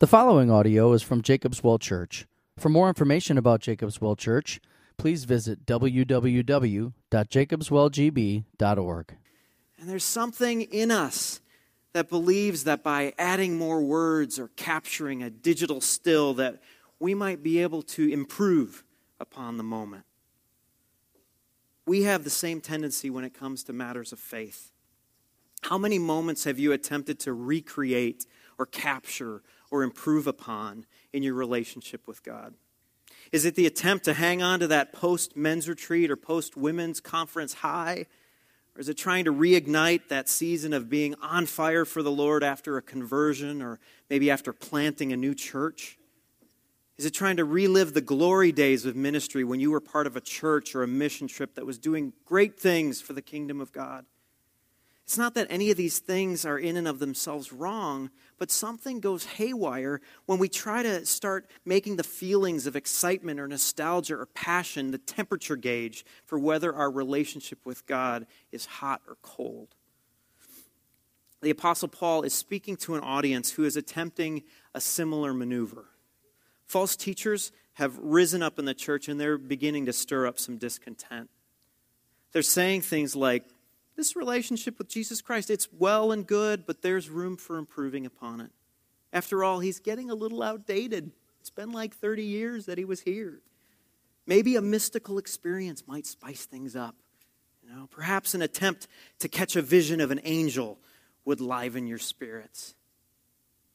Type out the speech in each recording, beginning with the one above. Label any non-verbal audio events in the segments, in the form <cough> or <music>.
The following audio is from Jacob's Well Church. For more information about Jacob's Well Church, please visit www.jacobswellgb.org. And there's something in us that believes that by adding more words or capturing a digital still that we might be able to improve upon the moment. We have the same tendency when it comes to matters of faith. How many moments have you attempted to recreate or capture or improve upon in your relationship with God? Is it the attempt to hang on to that post men's retreat or post women's conference high? Or is it trying to reignite that season of being on fire for the Lord after a conversion or maybe after planting a new church? Is it trying to relive the glory days of ministry when you were part of a church or a mission trip that was doing great things for the kingdom of God? It's not that any of these things are in and of themselves wrong, but something goes haywire when we try to start making the feelings of excitement or nostalgia or passion the temperature gauge for whether our relationship with God is hot or cold. The Apostle Paul is speaking to an audience who is attempting a similar maneuver. False teachers have risen up in the church and they're beginning to stir up some discontent. They're saying things like, this relationship with Jesus Christ, it's well and good, but there's room for improving upon it. After all, he's getting a little outdated. It's been like 30 years that he was here. Maybe a mystical experience might spice things up. You know, perhaps an attempt to catch a vision of an angel would liven your spirits.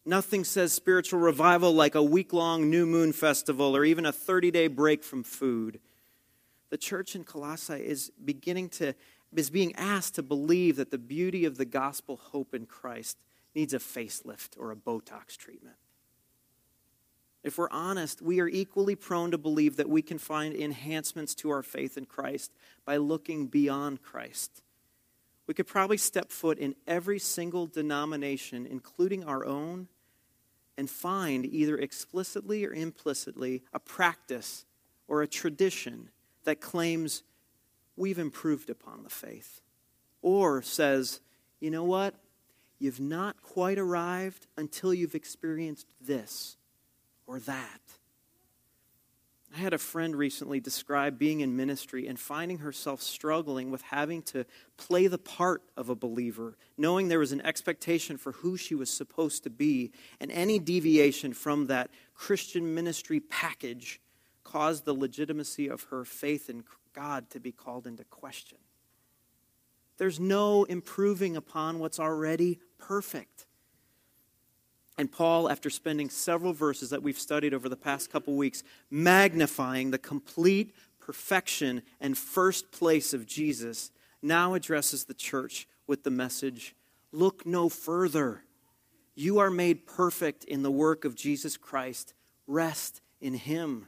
Nothing says spiritual revival like a week long new moon festival or even a 30 day break from food. The church in Colossae is beginning to is being asked to believe that the beauty of the gospel hope in Christ needs a facelift or a Botox treatment. If we're honest, we are equally prone to believe that we can find enhancements to our faith in Christ by looking beyond Christ. We could probably step foot in every single denomination, including our own, and find either explicitly or implicitly a practice or a tradition that claims we've improved upon the faith. Or says, you know what? You've not quite arrived until you've experienced this or that. I had a friend recently describe being in ministry and finding herself struggling with having to play the part of a believer, knowing there was an expectation for who she was supposed to be, and any deviation from that Christian ministry package caused the legitimacy of her faith in God to be called into question. There's no improving upon what's already perfect. And Paul, after spending several verses that we've studied over the past couple weeks, magnifying the complete perfection and first place of Jesus, now addresses the church with the message Look no further. You are made perfect in the work of Jesus Christ. Rest in Him.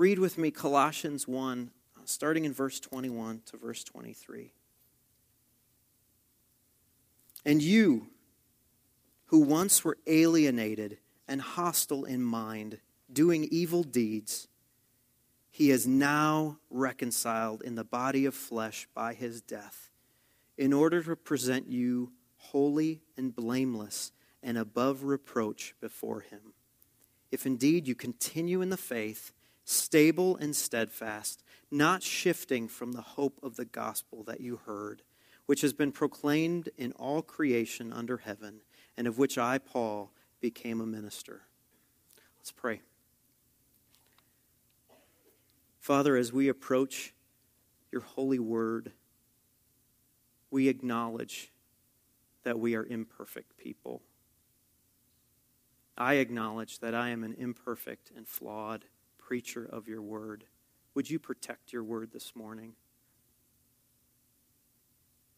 Read with me Colossians 1, starting in verse 21 to verse 23. And you, who once were alienated and hostile in mind, doing evil deeds, he is now reconciled in the body of flesh by his death, in order to present you holy and blameless and above reproach before him. If indeed you continue in the faith, stable and steadfast, not shifting from the hope of the gospel that you heard, which has been proclaimed in all creation under heaven, and of which I, Paul, became a minister. Let's pray. Father, as we approach your holy word, we acknowledge that we are imperfect people. I acknowledge that I am an imperfect and flawed preacher of your word. Would you protect your word this morning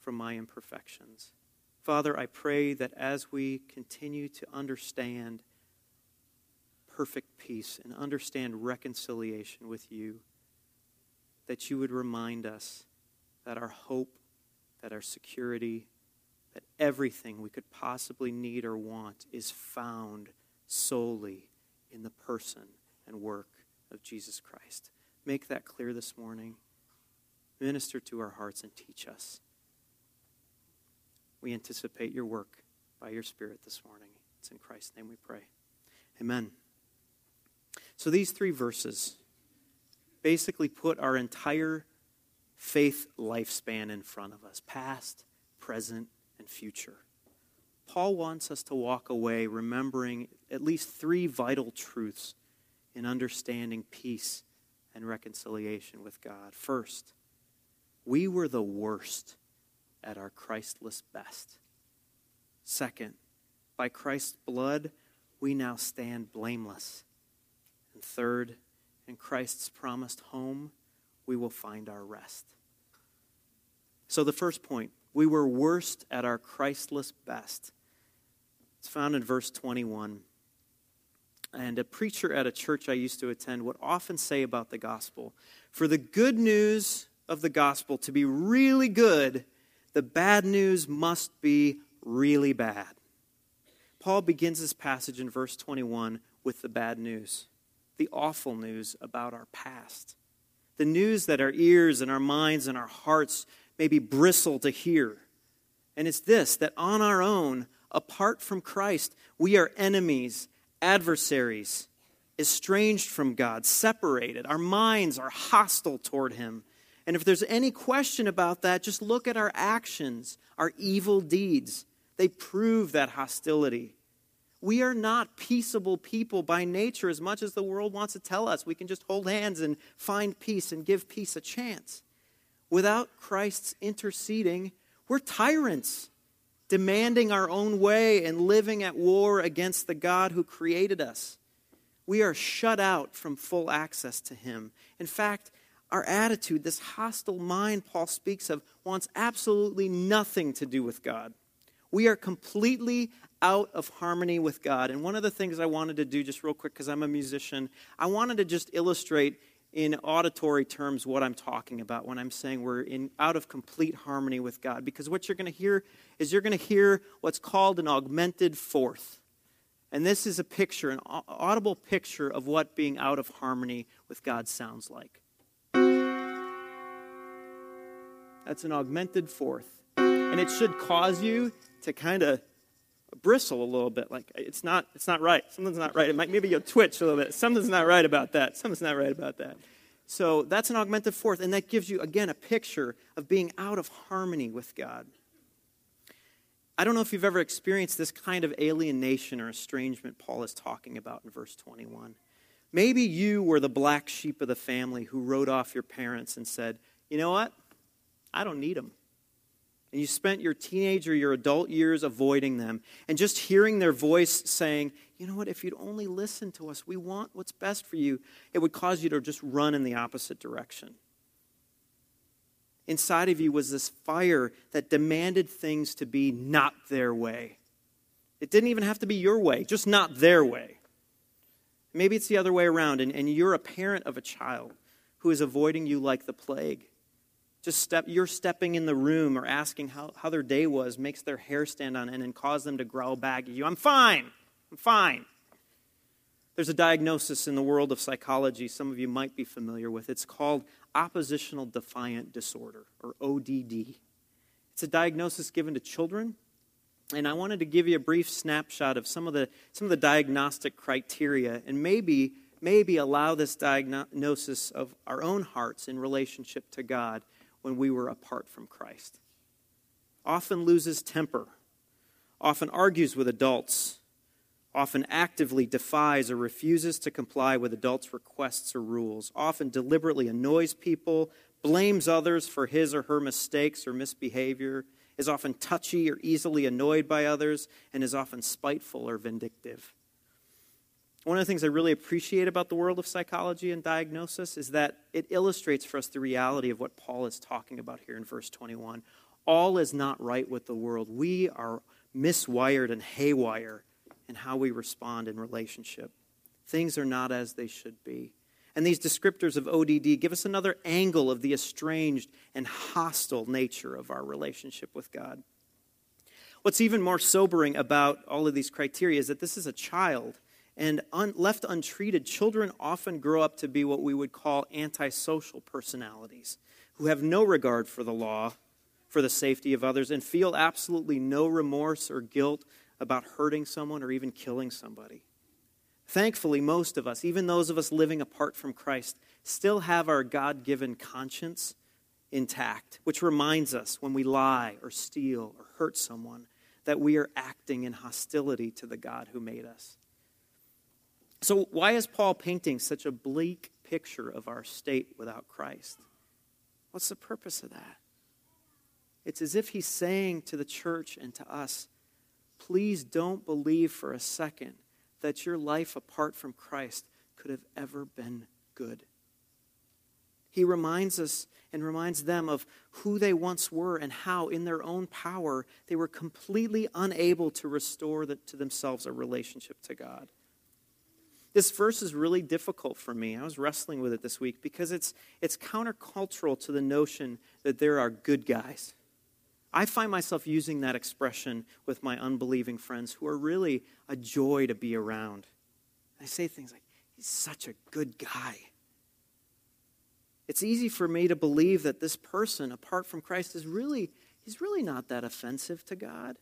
from my imperfections? Father, I pray that as we continue to understand perfect peace and understand reconciliation with you, that you would remind us that our hope, that our security, that everything we could possibly need or want is found solely in the person and work of Jesus Christ. Make that clear this morning. Minister to our hearts and teach us. We anticipate your work by your Spirit this morning. It's in Christ's name we pray. Amen. So these three verses basically put our entire faith lifespan in front of us past, present, and future. Paul wants us to walk away remembering at least three vital truths in understanding peace and reconciliation with God. First, we were the worst at our Christless best. Second, by Christ's blood, we now stand blameless. And third, in Christ's promised home, we will find our rest. So, the first point we were worst at our Christless best. It's found in verse 21. And a preacher at a church I used to attend would often say about the gospel for the good news of the gospel to be really good, the bad news must be really bad. Paul begins this passage in verse 21 with the bad news, the awful news about our past, the news that our ears and our minds and our hearts maybe bristle to hear. And it's this that on our own, apart from Christ, we are enemies, adversaries, estranged from God, separated. Our minds are hostile toward Him. And if there's any question about that, just look at our actions, our evil deeds. They prove that hostility. We are not peaceable people by nature as much as the world wants to tell us. We can just hold hands and find peace and give peace a chance. Without Christ's interceding, we're tyrants, demanding our own way and living at war against the God who created us. We are shut out from full access to Him. In fact, our attitude, this hostile mind Paul speaks of, wants absolutely nothing to do with God. We are completely out of harmony with God. And one of the things I wanted to do, just real quick, because I'm a musician, I wanted to just illustrate in auditory terms what I'm talking about when I'm saying we're in out of complete harmony with God. Because what you're going to hear is you're going to hear what's called an augmented fourth. And this is a picture, an audible picture of what being out of harmony with God sounds like. That's an augmented fourth. And it should cause you to kind of bristle a little bit like it's not it's not right. Something's not right. It might maybe you'll twitch a little bit. Something's not right about that. Something's not right about that. So that's an augmented fourth and that gives you again a picture of being out of harmony with god. I don't know if you've ever experienced this kind of alienation or estrangement paul is talking about in verse 21 maybe you were the black sheep of the family who wrote off your parents and said you know what? I don't need them. And you spent your teenage or your adult years avoiding them and just hearing their voice saying, you know what, if you'd only listen to us, we want what's best for you, it would cause you to just run in the opposite direction. Inside of you was this fire that demanded things to be not their way. It didn't even have to be your way, just not their way. Maybe it's the other way around, and, and you're a parent of a child who is avoiding you like the plague just step you're stepping in the room or asking how, how their day was makes their hair stand on end and cause them to growl back at you. I'm fine. I'm fine. There's a diagnosis in the world of psychology some of you might be familiar with. It's called oppositional defiant disorder or odd it's a diagnosis given to children and i wanted to give you a brief snapshot of some of the some of the diagnostic criteria and maybe maybe allow this diagnosis of our own hearts in relationship to god when we were apart from Christ. Often loses temper, often argues with adults, often actively defies or refuses to comply with adults' requests or rules, often deliberately annoys people, blames others for his or her mistakes or misbehavior, is often touchy or easily annoyed by others, and is often spiteful or vindictive. One of the things I really appreciate about the world of psychology and diagnosis is that it illustrates for us the reality of what Paul is talking about here in verse 21. All is not right with the world. We are miswired and haywire in how we respond in relationship. Things are not as they should be. And these descriptors of ODD give us another angle of the estranged and hostile nature of our relationship with God. What's even more sobering about all of these criteria is that this is a child and un, left untreated, children often grow up to be what we would call antisocial personalities who have no regard for the law, for the safety of others, and feel absolutely no remorse or guilt about hurting someone or even killing somebody. Thankfully, most of us, even those of us living apart from Christ, still have our God given conscience intact, which reminds us when we lie or steal or hurt someone that we are acting in hostility to the God who made us. So, why is Paul painting such a bleak picture of our state without Christ? What's the purpose of that? It's as if he's saying to the church and to us, please don't believe for a second that your life apart from Christ could have ever been good. He reminds us and reminds them of who they once were and how, in their own power, they were completely unable to restore the, to themselves a relationship to God. This verse is really difficult for me. I was wrestling with it this week because it's, it's countercultural to the notion that there are good guys. I find myself using that expression with my unbelieving friends who are really a joy to be around. I say things like, he's such a good guy. It's easy for me to believe that this person, apart from Christ, is really, he's really not that offensive to God.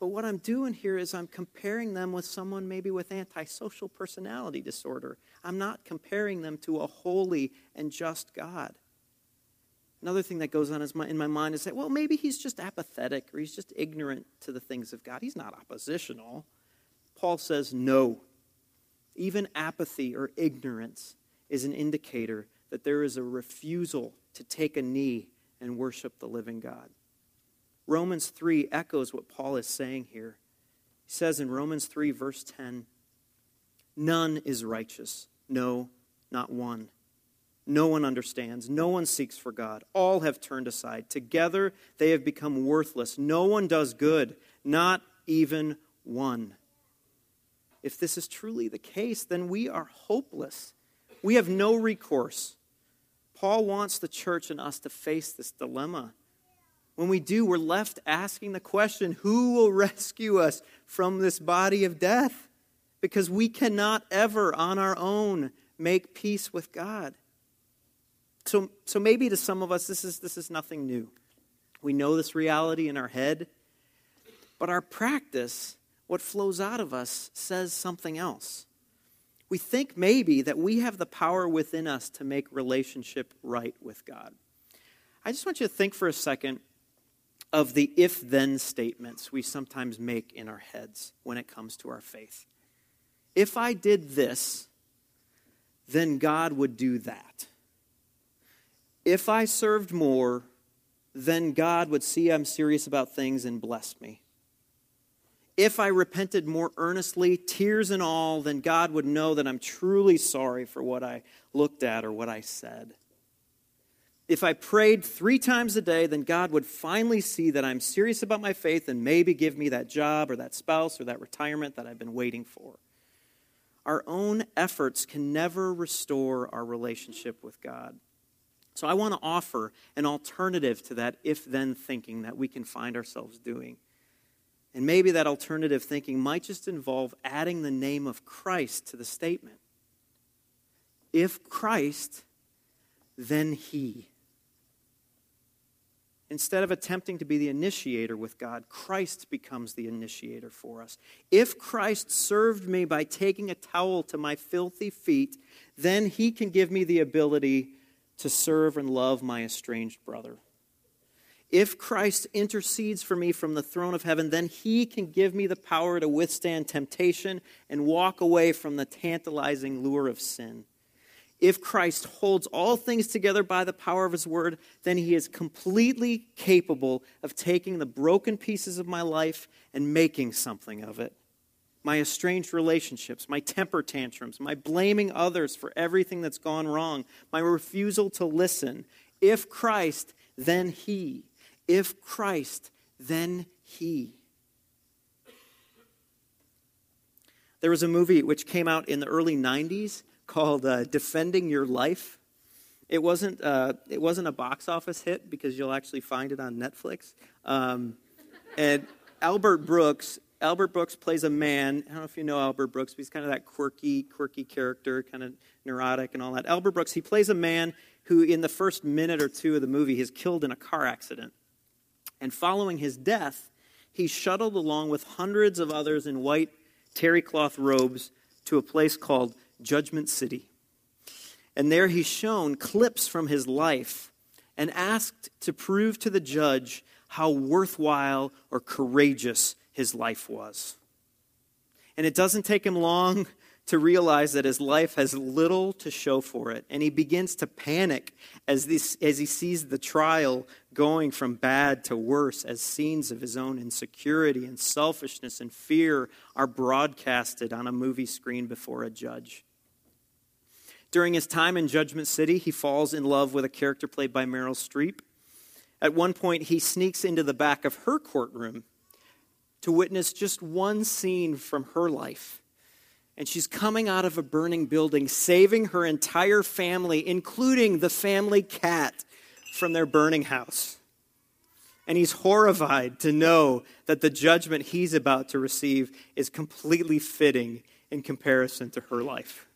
But what I'm doing here is I'm comparing them with someone maybe with antisocial personality disorder. I'm not comparing them to a holy and just God. Another thing that goes on in my mind is that, well, maybe he's just apathetic or he's just ignorant to the things of God. He's not oppositional. Paul says, no. Even apathy or ignorance is an indicator that there is a refusal to take a knee and worship the living God. Romans 3 echoes what Paul is saying here. He says in Romans 3, verse 10, None is righteous, no, not one. No one understands. No one seeks for God. All have turned aside. Together they have become worthless. No one does good, not even one. If this is truly the case, then we are hopeless. We have no recourse. Paul wants the church and us to face this dilemma. When we do, we're left asking the question who will <laughs> rescue us from this body of death? Because we cannot ever on our own make peace with God. So, so maybe to some of us, this is, this is nothing new. We know this reality in our head, but our practice, what flows out of us, says something else we think maybe that we have the power within us to make relationship right with God. I just want you to think for a second of the if then statements we sometimes make in our heads when it comes to our faith. If I did this, then God would do that. If I served more, then God would see I'm serious about things and bless me if I repented more earnestly, tears and all, then God would know that I'm truly sorry for what I looked at or what I said. If I prayed three times a day, then God would finally see that I'm serious about my faith and maybe give me that job or that spouse or that retirement that I've been waiting for. Our own efforts can never restore our relationship with God. So I want to offer an alternative to that if then thinking that we can find ourselves doing. And maybe that alternative thinking might just involve adding the name of Christ to the statement. If Christ, then He. Instead of attempting to be the initiator with God, Christ becomes the initiator for us. If Christ served me by taking a towel to my filthy feet, then He can give me the ability to serve and love my estranged brother. If Christ intercedes for me from the throne of heaven, then he can give me the power to withstand temptation and walk away from the tantalizing lure of sin. If Christ holds all things together by the power of his word, then he is completely capable of taking the broken pieces of my life and making something of it. My estranged relationships, my temper tantrums, my blaming others for everything that's gone wrong, my refusal to listen. If Christ, then he if Christ, then He. There was a movie which came out in the early 90s called uh, Defending Your Life. It wasn't, uh, it wasn't a box office hit because you'll actually find it on Netflix. Um, and Albert Brooks, Albert Brooks plays a man. I don't know if you know Albert Brooks, but he's kind of that quirky, quirky character, kind of neurotic and all that. Albert Brooks, he plays a man who, in the first minute or two of the movie, is killed in a car accident. And following his death, he's shuttled along with hundreds of others in white terry cloth robes to a place called Judgment City. And there he's shown clips from his life and asked to prove to the judge how worthwhile or courageous his life was. And it doesn't take him long to realize that his life has little to show for it. And he begins to panic as, this, as he sees the trial going from bad to worse, as scenes of his own insecurity and selfishness and fear are broadcasted on a movie screen before a judge. During his time in Judgment City, he falls in love with a character played by Meryl Streep. At one point, he sneaks into the back of her courtroom to witness just one scene from her life and she's coming out of a burning building, saving her entire family, including the family cat, from their burning house. And he's horrified to know that the judgment he's about to receive is completely fitting in comparison to her life.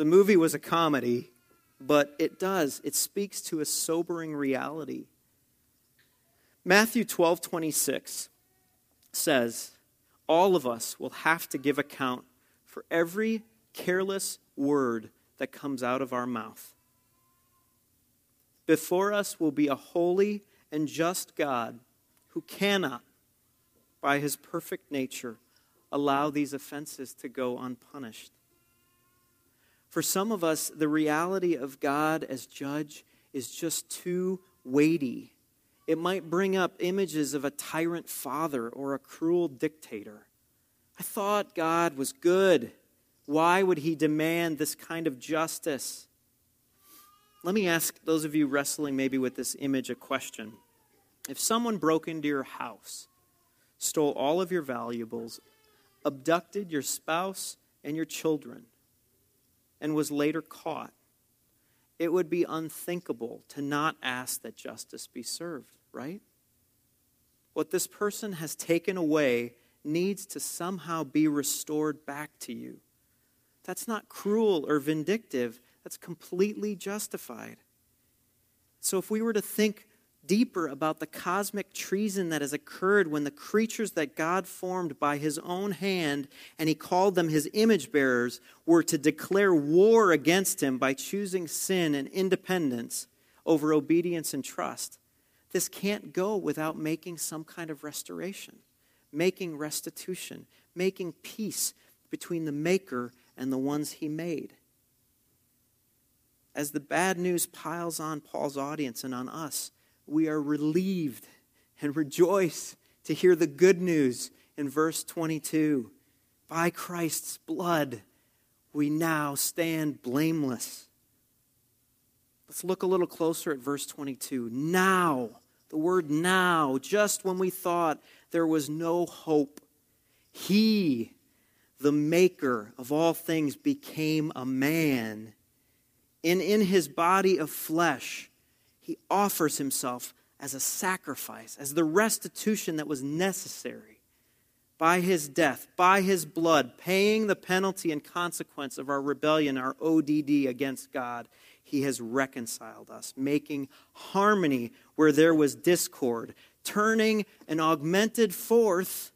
The movie was a comedy, but it does, it speaks to a sobering reality. Matthew 12 26 says, all of us will have to give account for every careless word that comes out of our mouth. Before us will be a holy and just God who cannot, by his perfect nature, allow these offenses to go unpunished. For some of us, the reality of God as judge is just too weighty it might bring up images of a tyrant father or a cruel dictator. I thought God was good. Why would he demand this kind of justice? Let me ask those of you wrestling maybe with this image a question. If someone broke into your house, stole all of your valuables, abducted your spouse and your children, and was later caught, it would be unthinkable to not ask that justice be served right? What this person has taken away needs to somehow be restored back to you. That's not cruel or vindictive, that's completely justified. So, if we were to think deeper about the cosmic treason that has occurred when the creatures that God formed by his own hand and he called them his image bearers were to declare war against him by choosing sin and independence over obedience and trust, this can't go without making some kind of restoration, making restitution, making peace between the Maker and the ones he made. As the bad news piles on Paul's audience and on us, we are relieved and rejoice to hear the good news in verse 22. By Christ's blood, we now stand blameless. Let's look a little closer at verse 22. Now, the word now, just when we thought there was no hope, He, the maker of all things, became a man. And in His body of flesh, He offers Himself as a sacrifice, as the restitution that was necessary by His death, by His blood, paying the penalty and consequence of our rebellion, our ODD against God he has reconciled us, making harmony where there was discord, turning an augmented fourth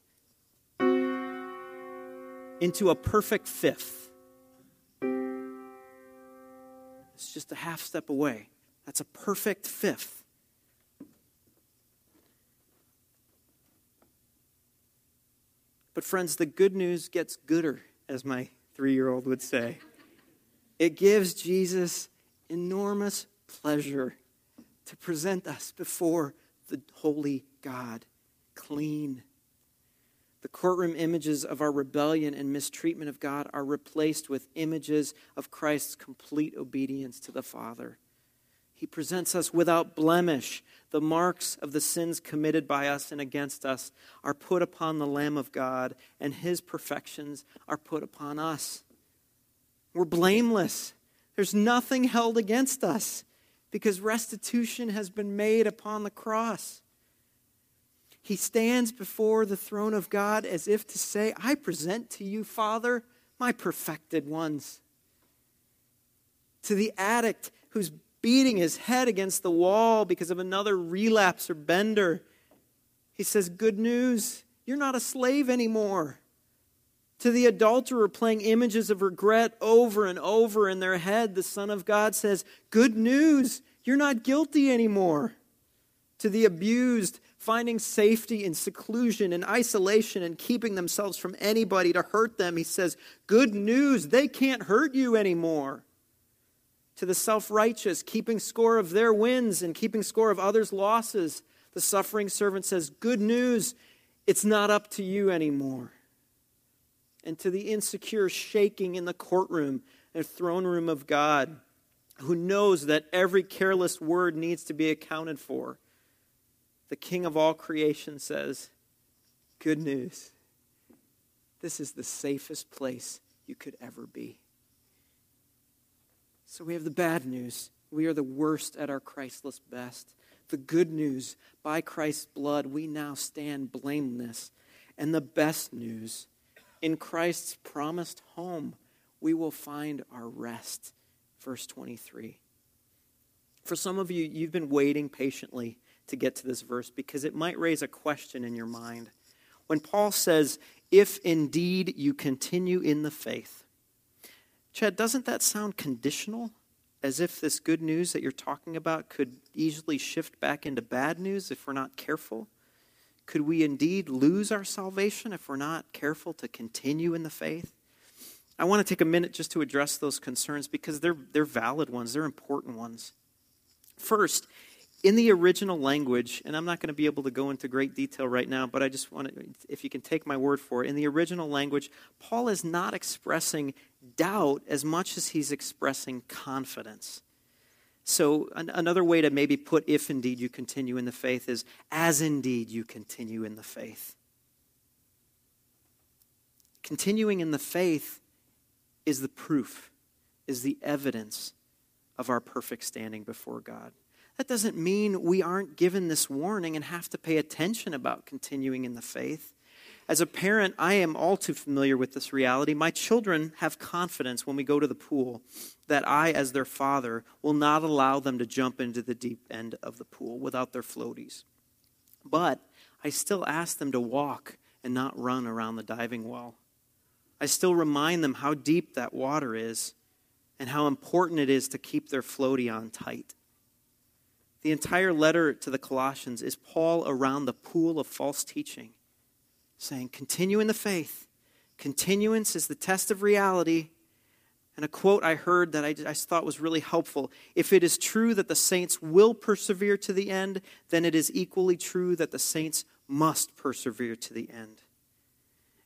into a perfect fifth. It's just a half step away. That's a perfect fifth. But, friends, the good news gets gooder, as my three year old would say. It gives Jesus enormous pleasure to present us before the holy God clean. The courtroom images of our rebellion and mistreatment of God are replaced with images of Christ's complete obedience to the Father. He presents us without blemish. The marks of the sins committed by us and against us are put upon the Lamb of God, and his perfections are put upon us. We're blameless there's nothing held against us because restitution has been made upon the cross. He stands before the throne of God as if to say, I present to you, Father, my perfected ones. To the addict who's beating his head against the wall because of another relapse or bender, He says, Good news, you're not a slave anymore. To the adulterer playing images of regret over and over in their head, the Son of God says, Good news, you're not guilty anymore. To the abused, finding safety in seclusion and isolation and keeping themselves from anybody to hurt them, he says, Good news, they can't hurt you anymore. To the self righteous, keeping score of their wins and keeping score of others' losses, the suffering servant says, Good news, it's not up to you anymore. And to the insecure, shaking in the courtroom and throne room of God, who knows that every careless word needs to be accounted for, the King of all creation says, Good news. This is the safest place you could ever be. So we have the bad news. We are the worst at our Christless best. The good news, by Christ's blood, we now stand blameless. And the best news, in Christ's promised home, we will find our rest. Verse 23. For some of you, you've been waiting patiently to get to this verse because it might raise a question in your mind. When Paul says, If indeed you continue in the faith, Chad, doesn't that sound conditional? As if this good news that you're talking about could easily shift back into bad news if we're not careful? Could we indeed lose our salvation if we're not careful to continue in the faith? I want to take a minute just to address those concerns because they're, they're valid ones, they're important ones. First, in the original language, and I'm not going to be able to go into great detail right now, but I just want to, if you can take my word for it, in the original language, Paul is not expressing doubt as much as he's expressing confidence. So, an, another way to maybe put if indeed you continue in the faith is as indeed you continue in the faith. Continuing in the faith is the proof, is the evidence of our perfect standing before God. That doesn't mean we aren't given this warning and have to pay attention about continuing in the faith. As a parent, I am all too familiar with this reality. My children have confidence when we go to the pool that I, as their father, will not allow them to jump into the deep end of the pool without their floaties. But I still ask them to walk and not run around the diving well. I still remind them how deep that water is and how important it is to keep their floaty on tight. The entire letter to the Colossians is Paul around the pool of false teaching, saying, Continue in the faith. Continuance is the test of reality. And a quote I heard that I, I thought was really helpful If it is true that the saints will persevere to the end, then it is equally true that the saints must persevere to the end.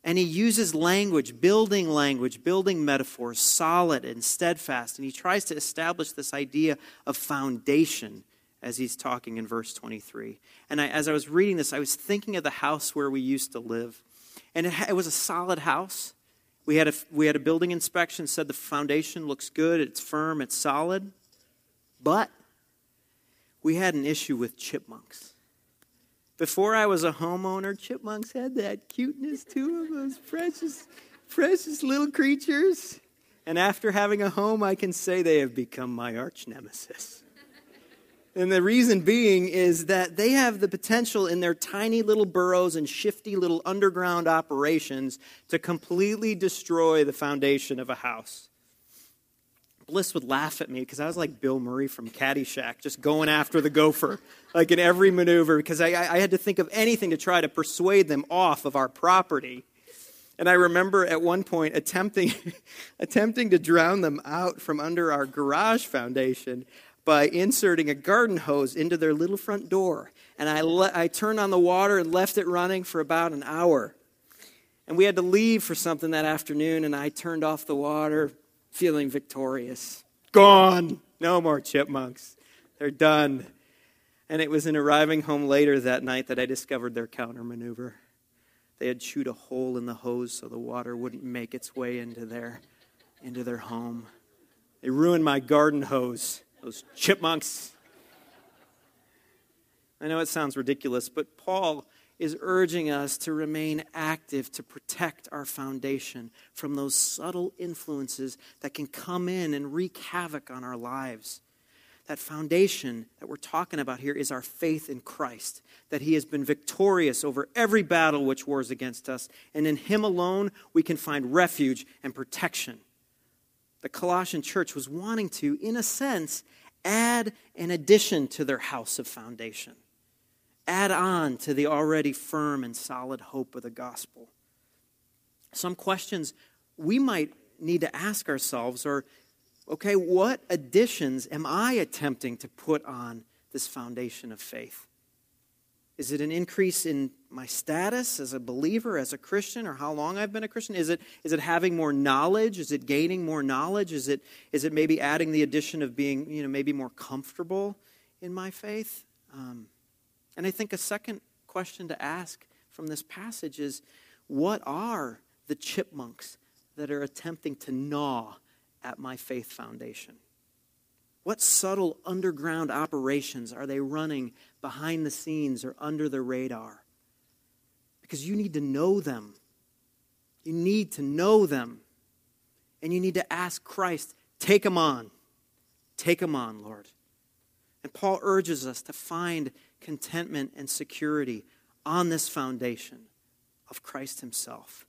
And he uses language, building language, building metaphors, solid and steadfast. And he tries to establish this idea of foundation as he's talking in verse 23. And I, as I was reading this, I was thinking of the house where we used to live. And it, it was a solid house. We had, a, we had a building inspection, said the foundation looks good, it's firm, it's solid. But we had an issue with chipmunks. Before I was a homeowner, chipmunks had that cuteness to them, those precious, precious little creatures. And after having a home, I can say they have become my arch nemesis. And the reason being is that they have the potential in their tiny little burrows and shifty little underground operations to completely destroy the foundation of a house. Bliss would laugh at me because I was like Bill Murray from Caddyshack, just going after the gopher, like in every maneuver, because I, I had to think of anything to try to persuade them off of our property. And I remember at one point attempting, <laughs> attempting to drown them out from under our garage foundation by inserting a garden hose into their little front door. And I, le- I turned on the water and left it running for about an hour. And we had to leave for something that afternoon, and I turned off the water feeling victorious. Gone! No more chipmunks. They're done. And it was in arriving home later that night that I discovered their counter maneuver. They had chewed a hole in the hose so the water wouldn't make its way into their, into their home. They ruined my garden hose. Those chipmunks. I know it sounds ridiculous, but Paul is urging us to remain active to protect our foundation from those subtle influences that can come in and wreak havoc on our lives. that foundation that we're talking about here is our faith in Christ, that He has been victorious over every battle which wars against us, and in Him alone we can find refuge and protection. The Colossian church was wanting to, in a sense, add an addition to their house of foundation, add on to the already firm and solid hope of the gospel. Some questions we might need to ask ourselves are okay, what additions am I attempting to put on this foundation of faith? Is it an increase in my status as a believer, as a Christian, or how long I've been a Christian? Is it, is it having more knowledge? Is it gaining more knowledge? Is it, is it maybe adding the addition of being, you know, maybe more comfortable in my faith? Um, and I think a second question to ask from this passage is what are the chipmunks that are attempting to gnaw at my faith foundation? What subtle underground operations are they running behind the scenes or under the radar? Because you need to know them. You need to know them. And you need to ask Christ, take them on. Take them on, Lord. And Paul urges us to find contentment and security on this foundation of Christ Himself.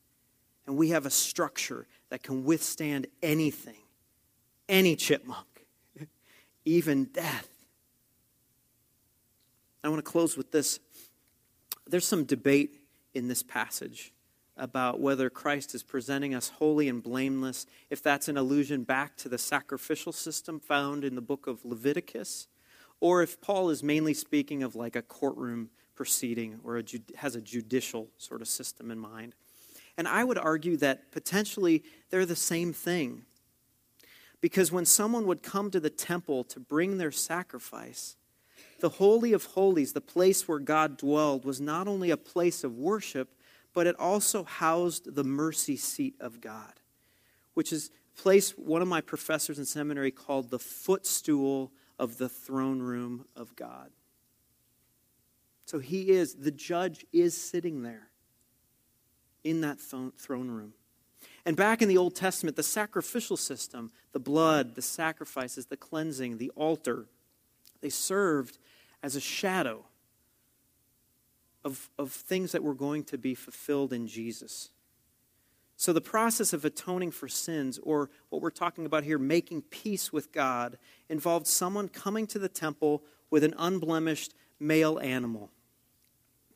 And we have a structure that can withstand anything, any chipmunk, even death. I want to close with this. There's some debate in this passage about whether Christ is presenting us holy and blameless, if that's an allusion back to the sacrificial system found in the book of Leviticus, or if Paul is mainly speaking of like a courtroom proceeding or a, has a judicial sort of system in mind. And I would argue that potentially they're the same thing. Because when someone would come to the temple to bring their sacrifice, the Holy of Holies, the place where God dwelled, was not only a place of worship, but it also housed the mercy seat of God, which is a place one of my professors in seminary called the footstool of the throne room of God. So he is, the judge is sitting there in that throne room. And back in the Old Testament, the sacrificial system, the blood, the sacrifices, the cleansing, the altar, they served as a shadow of, of things that were going to be fulfilled in Jesus. So, the process of atoning for sins, or what we're talking about here, making peace with God, involved someone coming to the temple with an unblemished male animal.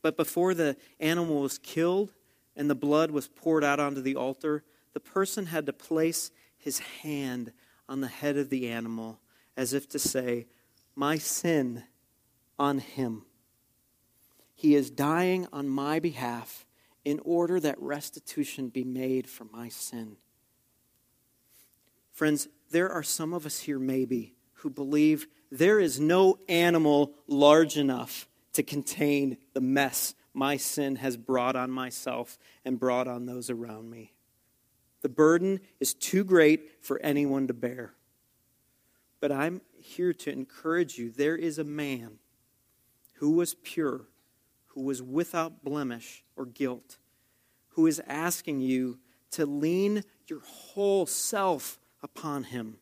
But before the animal was killed, and the blood was poured out onto the altar, the person had to place his hand on the head of the animal as if to say, My sin on him. He is dying on my behalf in order that restitution be made for my sin. Friends, there are some of us here, maybe, who believe there is no animal large enough to contain the mess my sin has brought on myself and brought on those around me. The burden is too great for anyone to bear. But I'm here to encourage you there is a man who was pure, who was without blemish or guilt, who is asking you to lean your whole self upon him.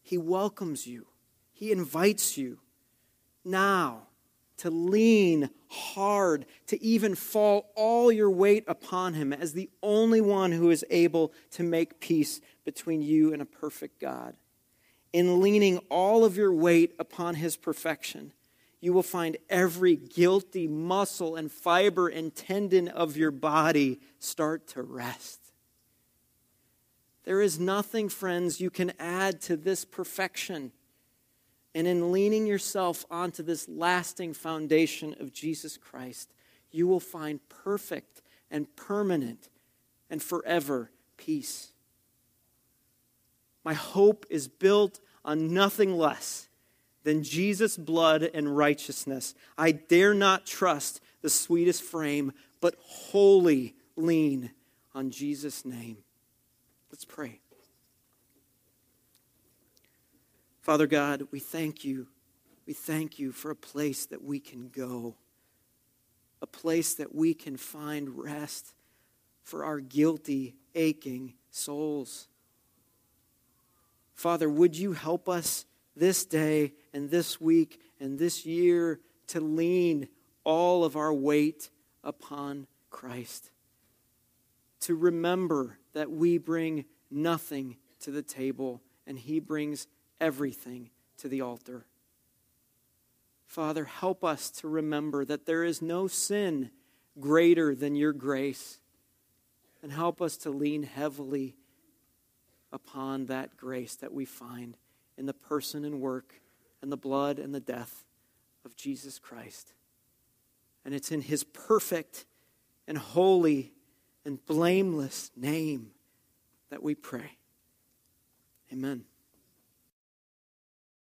He welcomes you, he invites you now to lean hard, to even fall all your weight upon him as the only one who is able to make peace between you and a perfect God. In leaning all of your weight upon his perfection, you will find every guilty muscle and fiber and tendon of your body start to rest. There is nothing, friends, you can add to this perfection. And in leaning yourself onto this lasting foundation of Jesus Christ, you will find perfect and permanent and forever peace. My hope is built on nothing less than Jesus' blood and righteousness. I dare not trust the sweetest frame, but wholly lean on Jesus' name. Let's pray. Father God, we thank you. We thank you for a place that we can go, a place that we can find rest for our guilty, aching souls. Father, would you help us this day and this week and this year to lean all of our weight upon Christ. To remember that we bring nothing to the table and He brings everything to the altar. Father, help us to remember that there is no sin greater than your grace. And help us to lean heavily upon that grace that we find in the person and work and the blood and the death of Jesus Christ. And it's in his perfect and holy and blameless name that we pray. Amen.